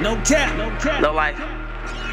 No cap, no cap. No life.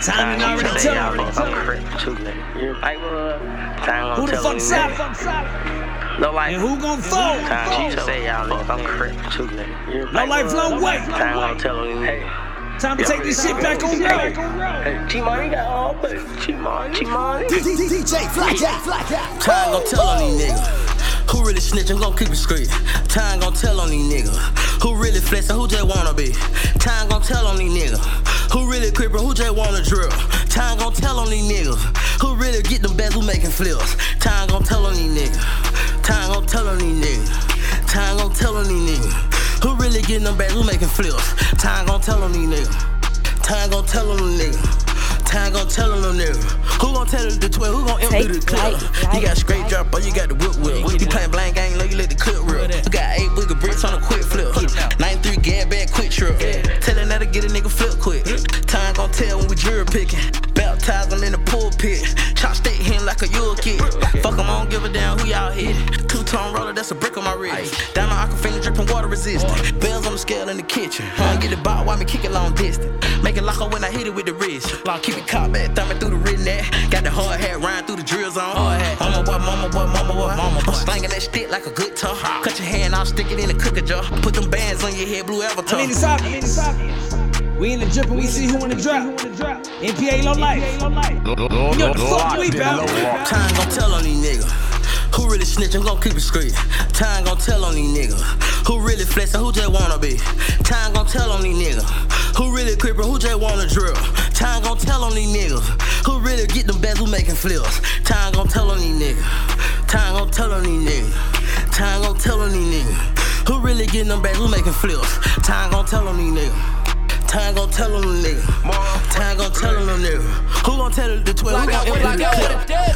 Time and already say y'all I'm crip too, nigga. You like what? Time Who gonna the tell fuck me. No life. And who gon' fold? Time to say y'all niggas, I'm crip too, nigga. You No life, what? Longway. Time gonna tell me, nigga. Time to take this shit back on road. Hey, G-Money got all, but G-Money, G-Money. DJ Fly Cat, Fly Cat. Time gon' tell on these niggas. Who really snitch? I'm gon' keep it straight. Time gon' tell on these niggas. Who really flexin'? Who just wanna be? Time gon' tell on these niggas. Who really crippin'? Who just wanna drill? Time gon' tell on these niggas. Who really get them bags? Who making flips? Time gon' tell on these niggas. Time gon' tell on these niggas. Time gon' tell on these niggas. Who really getting them bags? Who making flips? Time gon' tell on these niggas. Time gon' tell on them niggas. Time gon' tell on them niggas. Who gon' tell the 12? Who gon' empty Take the clip? light, You got straight light. drop or you got the whip whip. You playin' blind gang, low, you let the clip rip. You got eight booger bricks on a quick flip. 93 gas bag quick trip. Tellin' that to get a nigga flip quick. Time gon' tell when we jury picking. Baptize them in the pulpit. Chop stick him like a Yule kid. Fuck 'em, I don't give a damn who y'all hit. Two tone roller, that's a brick on my wrist. Down on Aquafina dripping water resistant. Bells on the scale in the kitchen. I get the ball while me kick it long distance. Make it lock up when I hit it with the wrist. Long keep it caught back, thumbing through the written net. Got the hard hat, riding through the drill zone. Mama boy, mama boy, mama boy, mama boy. Slanging that stick like a good tough. Cut your hand off, stick it in a cooker jar. Put them bands on your head, blue avatar. I mean, it's obvious. We in the drip and we see who in the drop. MPA low life. You know what the fuck we about. Time gon' tell on these niggas. Who really snitch? I'm gon' keep it straight. Time gon' tell on these niggas. Who really flexin'? Who just wanna be? Time gon' tell on these niggas. Who really crippin'? Who just wanna drill? Time gon' tell on these niggas. Who really get them bags? Who making flips? Time gon' tell on these niggas. Time gon' tell on these niggas. Time gon' tell on these niggas. Who really getting them bags? Who making flips? Time gon' tell on these niggas. Time gon' tell on them niggas. Time gon' tell on them niggas. Who gon' tell the 12? Who gon' the clip?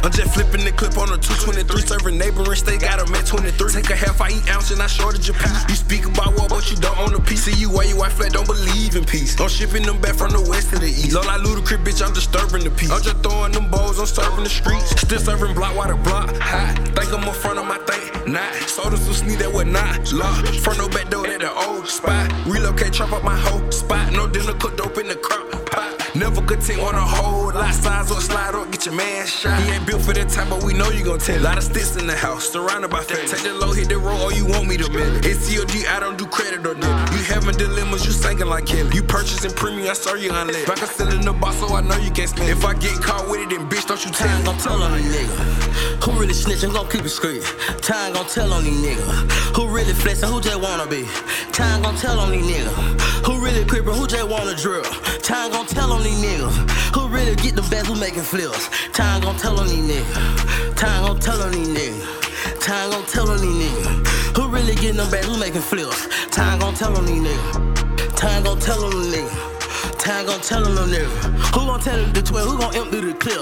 I'm just flipping the clip on a 223, serving neighboring state, got 'em at 23. Take a half, I eat ounce and I shorted your piece. You speak about war, but you don't own a piece. See you where you white flat, don't believe in peace. I'm shipping them back from the west to the east. Low like Ludacris, bitch, I'm disturbing the peace. I'm just throwing them bowls, I'm serving the streets. Still serving block the block high. Think I'm in front of my thing, not. Us some sneak that would not lock. Front no back door at the old spot. Relocate, chop up my whole spot. No dinner, cook shot. He ain't built for that type, but we know you gon' tell. A lot of sticks in the house, surrounded by fat. Take the low, hit the road, or you want me to mill it. It's COD, I don't do credit or debt. You having dilemmas, you sinking like Kelly. You purchasing premium, I saw you unlit. Back I sell in the box, so I know you can't spend. If I get caught with it, then bitch, don't you tell Time me. gon' tell on these niggas. Who really snitch? I'm gon' keep it straight. Time gon' tell on these niggas. Who really flexin'? Who just wanna be? Time gon' tell on these niggas. Who really crippin'? Who just wanna drill? Time gon' tell on these niggas. The? Who making flips? Time gon' tell on these niggas. Time gon' tell on these niggas. Time gon' tell on these niggas. Who really getting them bags? Who making flips? Time gon' tell on these niggas. Time gon' tell on them niggas. Time gon' tell on them niggas. Who gon' tell the 12? Who gon' empty the clip?